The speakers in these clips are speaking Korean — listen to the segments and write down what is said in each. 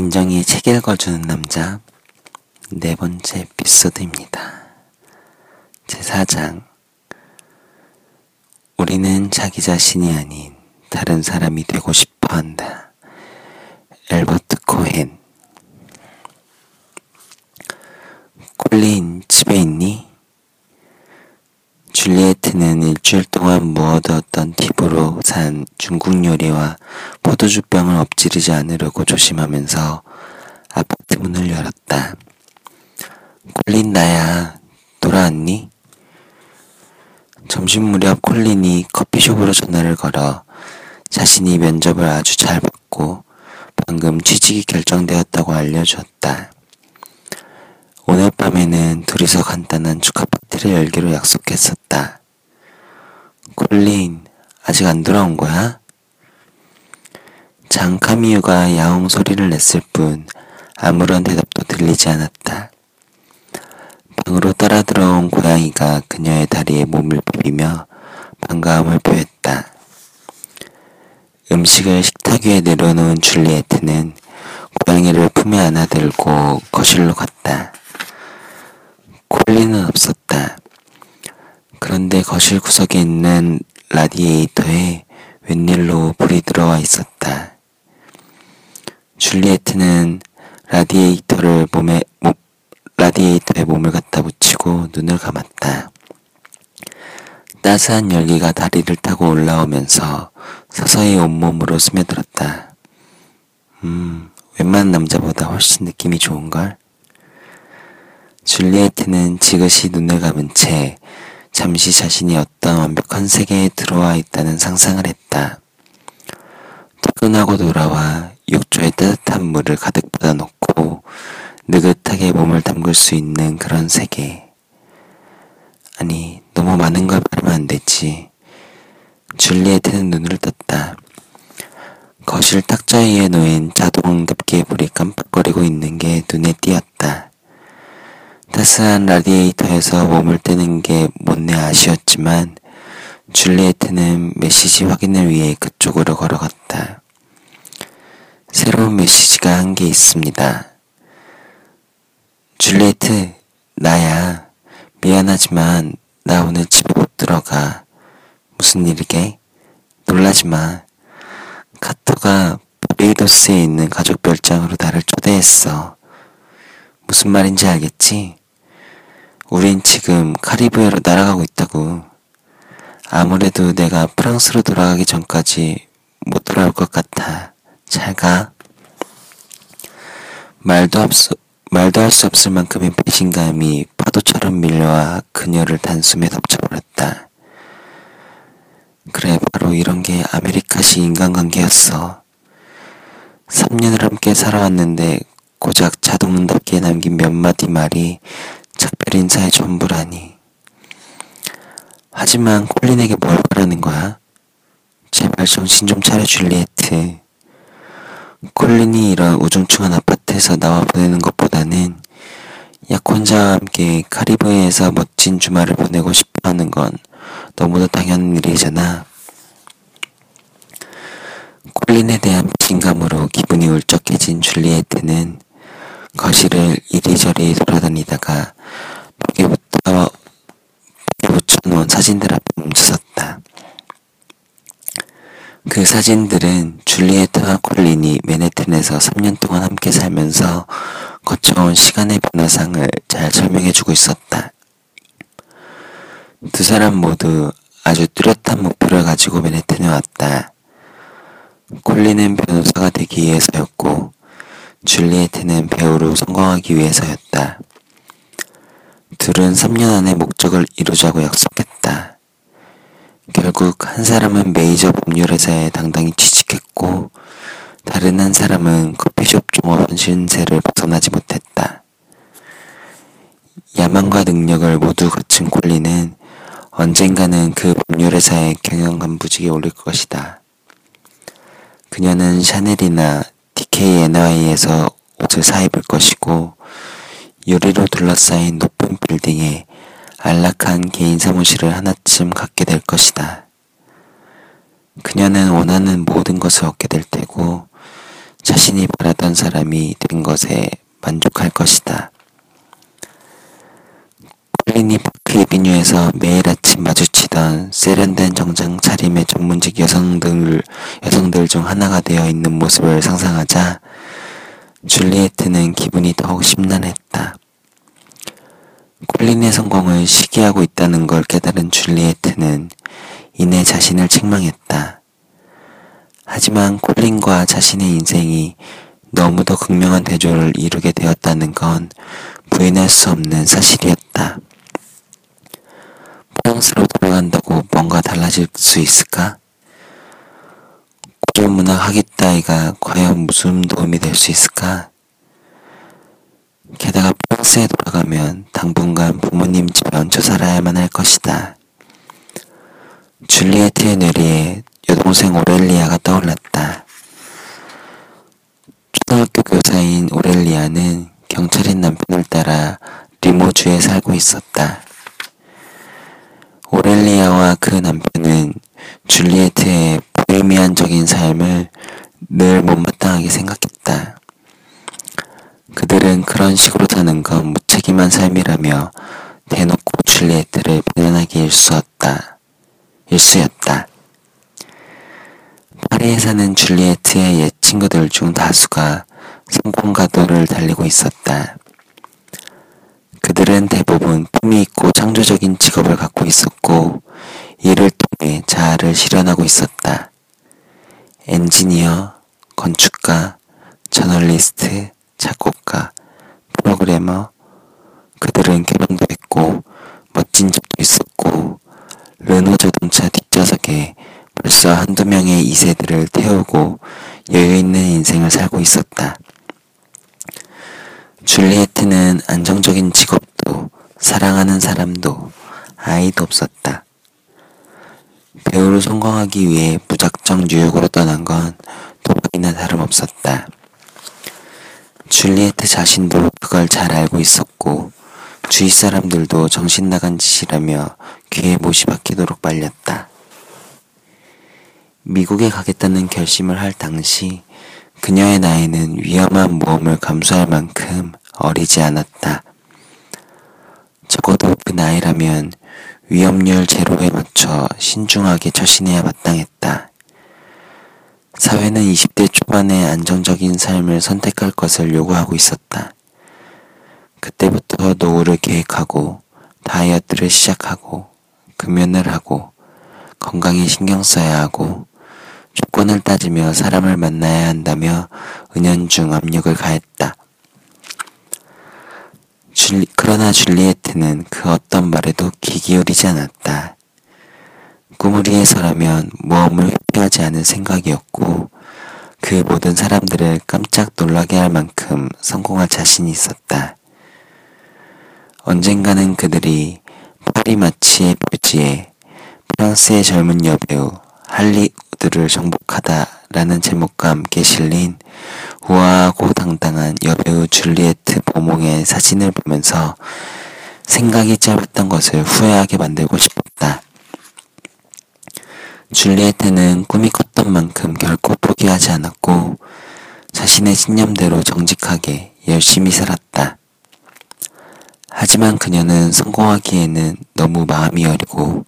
인정이 책 읽어주는 남자 네 번째 에피소드입니다. 제4장 우리는 자기 자신이 아닌 다른 사람이 되고 싶어 한다. 엘버트 코헨 콜린 집에 있니? 줄리에트는 일주일 동안 모아두었던 팁으로 산 중국 요리와 포도주병을 엎지르지 않으려고 조심하면서 아파트 문을 열었다. 콜린 나야 돌아왔니? 점심 무렵 콜린이 커피숍으로 전화를 걸어 자신이 면접을 아주 잘 받고 방금 취직이 결정되었다고 알려주었다. 오늘 밤에는 둘이서 간단한 축하 파티를 열기로 약속했었다. 콜린, 아직 안 돌아온 거야? 장카미유가 야옹 소리를 냈을 뿐 아무런 대답도 들리지 않았다. 방으로 따라 들어온 고양이가 그녀의 다리에 몸을 비비며 반가움을 표했다. 음식을 식탁 위에 내려놓은 줄리에트는 고양이를 품에 안아들고 거실로 갔다. 콜린은 없었다. 그런데 거실 구석에 있는 라디에이터에 웬일로 불이 들어와 있었다. 줄리에트는 라디에이터를 몸에, 몸, 라디에이터에 몸을 갖다 붙이고 눈을 감았다. 따스한 열기가 다리를 타고 올라오면서 서서히 온몸으로 스며들었다. 음, 웬만한 남자보다 훨씬 느낌이 좋은걸? 줄리에트는 지그시 눈을 감은 채 잠시 자신이 어떤 완벽한 세계에 들어와 있다는 상상을 했다. 퇴근하고 돌아와 욕조에 따뜻한 물을 가득 받아놓고 느긋하게 몸을 담글 수 있는 그런 세계. 아니, 너무 많은 걸 바라면 안 되지. 줄리에트는 눈을 떴다. 거실 탁자 위에 놓인 자동 급기의 불이 깜빡거리고 있는 게 눈에 띄었다. 따스한 라디에이터에서 떼는 게 못내 아쉬웠지만 줄리에트는 메시지 확인을 위해 그쪽으로 걸어갔다. 새로운 메시지가 한 게 있습니다. 줄리에트, 나야. 미안하지만 나 오늘 집에 못 들어가. 무슨 일이게? 놀라지 마. 카터가 바베이더스에 있는 가족 별장으로 나를 초대했어. 무슨 말인지 알겠지? 우린 지금 카리브해로 날아가고 있다고. 아무래도 내가 프랑스로 돌아가기 전까지 못 돌아올 것 같아. 잘 가. 말도 없어, 말도 할 수 없을 만큼의 배신감이 파도처럼 밀려와 그녀를 단숨에 덮쳐버렸다. 그래, 바로 이런 게 아메리카식 인간관계였어. 3년을 함께 살아왔는데 고작 자동답게 남긴 몇 마디 말이 작별 인사의 전부라니. 하지만 콜린에게 뭘 바라는 거야? 제발 정신 좀 차려 줄리에트. 콜린이 이런 우중충한 아파트에서 나와 보내는 것보다는 약혼자와 함께 카리브해에서 멋진 주말을 보내고 싶어 하는 건 너무도 당연한 일이잖아. 콜린에 대한 배신감으로 기분이 울적해진 줄리에트는 거실을 이리저리 돌아다니다가 벽에 붙어 벽에 붙여놓은 사진들 앞에 멈춰섰다. 그 사진들은 줄리에트와 콜린이 맨해튼에서 3년 동안 함께 살면서 거쳐온 시간의 변화상을 잘 설명해주고 있었다. 두 사람 모두 아주 뚜렷한 목표를 가지고 맨해튼에 왔다. 콜린은 변호사가 되기 위해서였고, 줄리에트는 배우로 성공하기 위해서였다. 둘은 3년 안에 목적을 이루자고 약속했다. 결국 한 사람은 메이저 법률회사에 당당히 취직했고, 다른 한 사람은 커피숍 종업원 신세를 벗어나지 못했다. 야망과 능력을 모두 갖춘 콜리는 언젠가는 그 법률회사의 경영 간부직에 오를 것이다. 그녀는 샤넬이나 DKNY에서 옷을 사입을 것이고 유리로 둘러싸인 높은 빌딩에 안락한 개인 사무실을 하나쯤 갖게 될 것이다. 그녀는 원하는 모든 것을 얻게 될 테고 자신이 바라던 사람이 된 것에 만족할 것이다. 콜린이 파크 에비뉴에서 매일 아침 마주치던 세련된 정장 차림의 전문직 여성들, 여성들 중 하나가 되어 있는 모습을 상상하자 줄리에트는 기분이 더욱 심란했다. 콜린의 성공을 시기하고 있다는 걸 깨달은 줄리에트는 이내 자신을 책망했다. 하지만 콜린과 자신의 인생이 너무도 극명한 대조를 이루게 되었다는 건 부인할 수 없는 사실이었다. 프랑스로 돌아간다고 뭔가 달라질 수 있을까? 고전문학 따위가 과연 무슨 도움이 될 수 있을까? 게다가 프랑스에 돌아가면 당분간 부모님 집에 얹혀 살아야만 할 것이다. 줄리에트의 뇌리에 여동생 오렐리아가 떠올랐다. 초등학교 교사인 오렐리아는 경찰인 남편을 따라 리모주에 살고 있었다. 오렐리아와 그 남편은 줄리에트의 보헤미안적인 삶을 늘 못마땅하게 생각했다. 그들은 그런 식으로 사는 건 무책임한 삶이라며 대놓고 줄리에트를 비난하게 일수었다. 일수였다. 파리에 사는 줄리에트의 옛 친구들 중 다수가 성공가도를 달리고 있었다. 그들은 대부분 품위 있고 창조적인 직업을 갖고 있었고 이를 통해 자아를 실현하고 있었다. 엔지니어, 건축가, 저널리스트, 작곡가, 프로그래머, 그들은 결혼도 했고 멋진 집도 있었고 르노 자동차 뒷좌석에 벌써 한두 명의 이세들을 태우고 여유 있는 인생을 살고 있었다. 줄리에트는 안정적인 직업도 사랑하는 사람도 아이도 없었다. 배우로 성공하기 위해 무작정 뉴욕으로 떠난 건 도박이나 다름없었다. 줄리에트 자신도 그걸 잘 알고 있었고 주위 사람들도 정신 나간 짓이라며 귀에 못이 박히도록 말렸다. 미국에 가겠다는 결심을 할 당시 그녀의 나이는 위험한 모험을 감수할 만큼 어리지 않았다. 적어도 그 나이라면 위험률 제로에 맞춰 신중하게 처신해야 마땅했다. 사회는 20대 초반의 안정적인 삶을 선택할 것을 요구하고 있었다. 그때부터 노후를 계획하고 다이어트를 시작하고 금연을 하고 건강에 신경 써야 하고 조건을 따지며 사람을 만나야 한다며 은연중 압력을 가했다. 줄리, 그러나 줄리에트는 그 어떤 말에도 귀 기울이지 않았다. 위해서라면 모험을 회피하지 않은 생각이었고 그 모든 사람들을 깜짝 놀라게 할 만큼 성공할 자신이 있었다. 언젠가는 그들이 파리 마치의 묘지에 프랑스의 젊은 여배우 할리우드를 정복하다라는 제목과 함께 실린 우아하고 당당한 여배우 줄리에트 보몽의 사진을 보면서 생각이 짧았던 것을 후회하게 만들고 싶었다. 줄리에트는 꿈이 컸던 만큼 결코 포기하지 않았고 자신의 신념대로 정직하게 열심히 살았다. 하지만 그녀는 성공하기에는 너무 마음이 어리고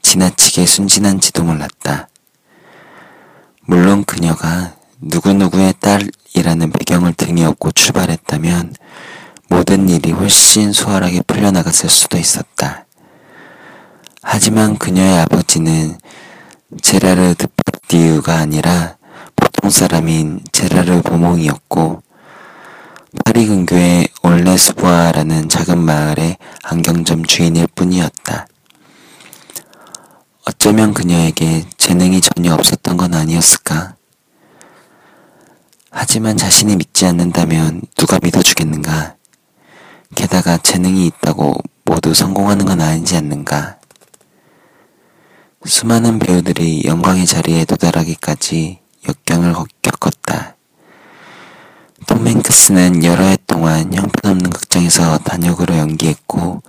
지나치게 순진한지도 몰랐다. 물론 그녀가 누구누구의 딸이라는 배경을 등에 업고 출발했다면 모든 일이 훨씬 수월하게 풀려나갔을 수도 있었다. 하지만 그녀의 아버지는 제라르 드파디우가 아니라 보통 사람인 제라르 보몽이었고 파리 근교의 올레스부아라는 작은 마을의 안경점 주인일 뿐이었다. 어쩌면 그녀에게 재능이 전혀 없었던 건 아니었을까? 하지만 자신이 믿지 않는다면 누가 믿어주겠는가? 게다가 재능이 있다고 모두 성공하는 건 아니지 않는가? 수많은 배우들이 영광의 자리에 도달하기까지 역경을 겪었다. 톰 행크스는 여러 해 동안 형편없는 극장에서 단역으로 연기했고,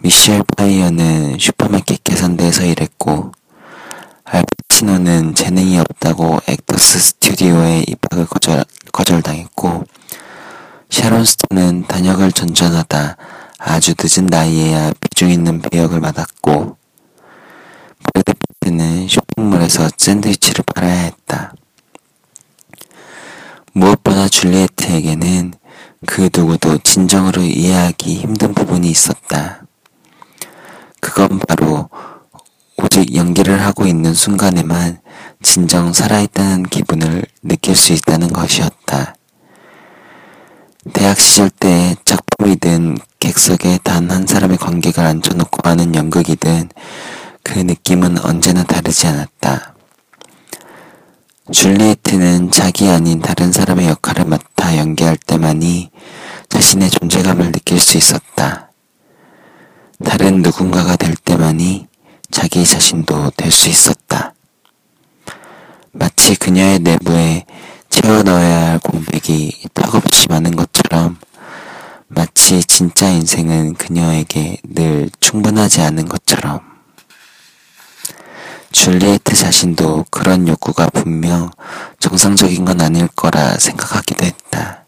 미셸 파이어는 슈퍼마켓 계산대에서 일했고, 알파치노는 재능이 없다고 액터스 스튜디오에 입학을 거절, 거절당했고 샤론 스톤은 단역을 전전하다 아주 늦은 나이에야 비중 있는 배역을 맡았고 브래드 피트는 쇼핑몰에서 샌드위치를 팔아야 했다. 무엇보다 줄리에트에게는 그 누구도 진정으로 이해하기 힘든 부분이 있었다. 그건 바로 오직 연기를 하고 있는 순간에만 진정 살아있다는 기분을 느낄 수 있다는 것이었다. 대학 시절 때 작품이든 객석에 단 한 사람의 관객을 앉혀놓고 하는 연극이든 그 느낌은 언제나 다르지 않았다. 줄리에트는 자기 아닌 다른 사람의 역할을 맡아 연기할 때만이 자신의 존재감을 느낄 수 있었다. 다른 누군가가 될 때만이 자기 자신도 될 수 있었다. 마치 그녀의 내부에 채워 넣어야 할 공백이 턱없이 많은 것처럼 마치 진짜 인생은 그녀에게 늘 충분하지 않은 것처럼 줄리에트 자신도 그런 욕구가 분명 정상적인 건 아닐 거라 생각하기도 했다.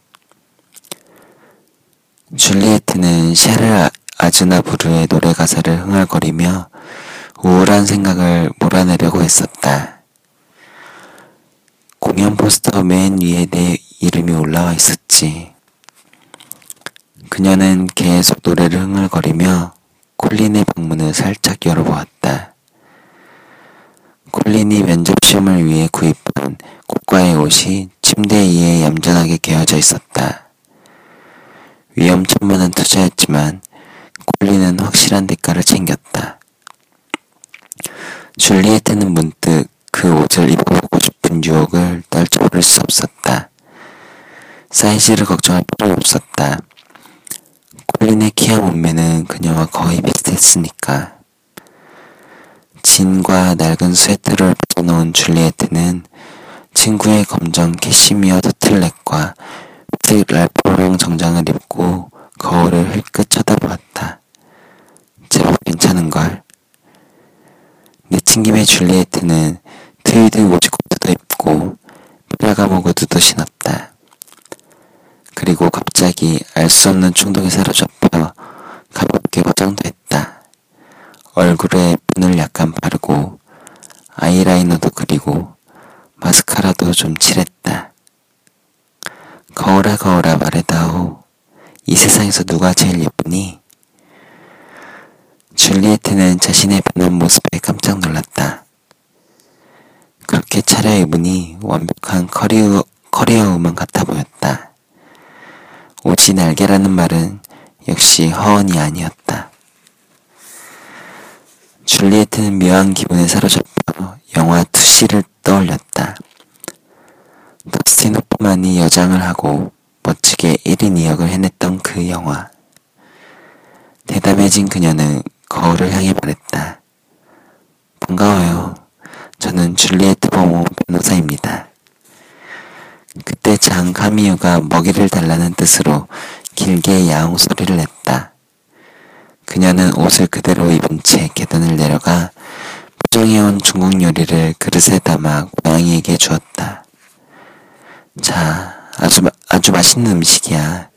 줄리에트는 샤를 아즈나부르의 노래 가사를 흥얼거리며 우울한 생각을 몰아내려고 했었다. 공연 포스터 맨 위에 내 이름이 올라와 있었지. 그녀는 계속 노래를 흥얼거리며 콜린의 방문을 살짝 열어보았다. 콜린이 면접 시험을 위해 구입한 고가의 옷이 침대 위에 얌전하게 개어져 있었다. 위험천만한 투자였지만 콜린은 확실한 대가를 챙겼다. 줄리에트는 문득 그 옷을 입어보고 싶은 유혹을 떨쳐버릴 수 없었다. 사이즈를 걱정할 필요 없었다. 콜린의 키와 몸매는 그녀와 거의 비슷했으니까. 진과 낡은 스웨터를 벗어놓은 줄리에트는 친구의 검정 캐시미어 터틀넥과 흰색 랄프로렌 정장을 입고 거울을 흘끗 쳐다보았다. 제법 괜찮은걸. 내친김에 줄리에트는 트위드 오버코트도 입고 페라가모 구두도 신었다. 그리고 갑자기 알 수 없는 충동에 사로잡혀 가볍게 화장도 했다. 얼굴에 분을 약간 바르고 아이라이너도 그리고 마스카라도 좀 칠했다. 거울아 거울아 말해다오. 이 세상에서 누가 제일 예쁘니? 줄리에트는 자신의 변한 모습에 깜짝 놀랐다. 그렇게 차려입으니 완벽한 커리어, 커리어 우먼 같아 보였다. 오지 날개라는 말은 역시 허언이 아니었다. 줄리에트는 묘한 기분에 사로잡혀 영화 투시를 떠올렸다. 더스틴 호프만이 여장을 하고 멋지게 1인 2역을 해냈던 그 영화. 대담해진 그녀는 거울을 향해 말했다. 반가워요. 저는 줄리에트 버모 변호사입니다. 그때 장 카미유가 먹이를 달라는 뜻으로 길게 야옹 소리를 냈다. 그녀는 옷을 그대로 입은 채 계단을 내려가 포장해온 중국 요리를 그릇에 담아 고양이에게 주었다. 자, 아주, 아주 맛있는 음식이야.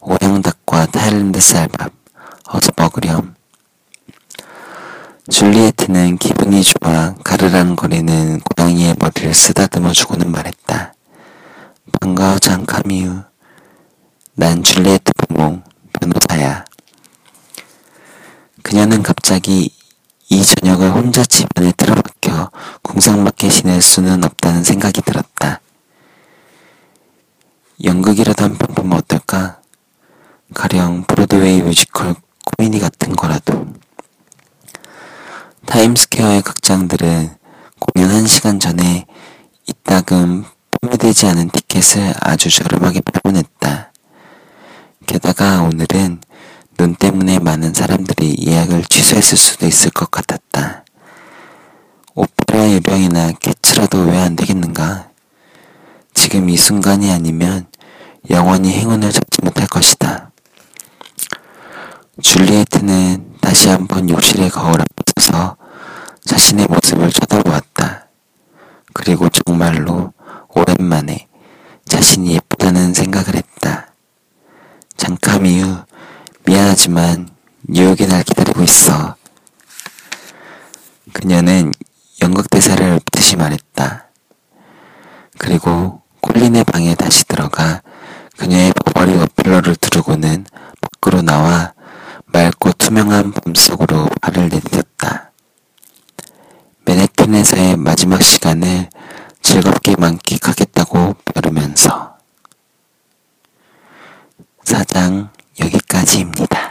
오양닭과 타일랜드 쌀밥. 어서 먹으렴. 줄리에트는 기분이 좋아 가르랑거리는 고양이의 머리를 쓰다듬어 주고는 말했다. 반가워 장 카미유. 난 줄리에트 보몽 변호사야. 그녀는 갑자기 이 저녁을 혼자 집안에 틀어박혀 궁상맞게 지낼 수는 없다는 생각이 들었다. 연극이라도 한 편 보면 어떨까? 가령 브로드웨이 뮤지컬 코미디 같은 거라도. 타임스퀘어의 극장들은 공연 1시간 전에 이따금 판매되지 않은 티켓을 아주 저렴하게 팔곤 했다. 게다가 오늘은 눈 때문에 많은 사람들이 예약을 취소했을 수도 있을 것 같았다. 오페라 유령이나 캐츠라도 왜 안 되겠는가? 지금 이 순간이 아니면 영원히 행운을 잡지 못할 것이다. 줄리에트는 다시 한번 욕실의 거울 앞에 서서 자신의 모습을 쳐다보았다. 그리고 정말로 오랜만에 자신이 예쁜 미유. 미안하지만 뉴욕이 날 기다리고 있어. 그녀는 연극대사를 읊듯이 말했다. 그리고 콜린의 방에 다시 들어가 그녀의 버버리 어필러를 두르고는 밖으로 나와 맑고 투명한 밤속으로 발을 내디뎠다. 맨해튼에서의 마지막 시간을 즐겁게 만끽하겠다고 벼르면서 사장 여기까지입니다.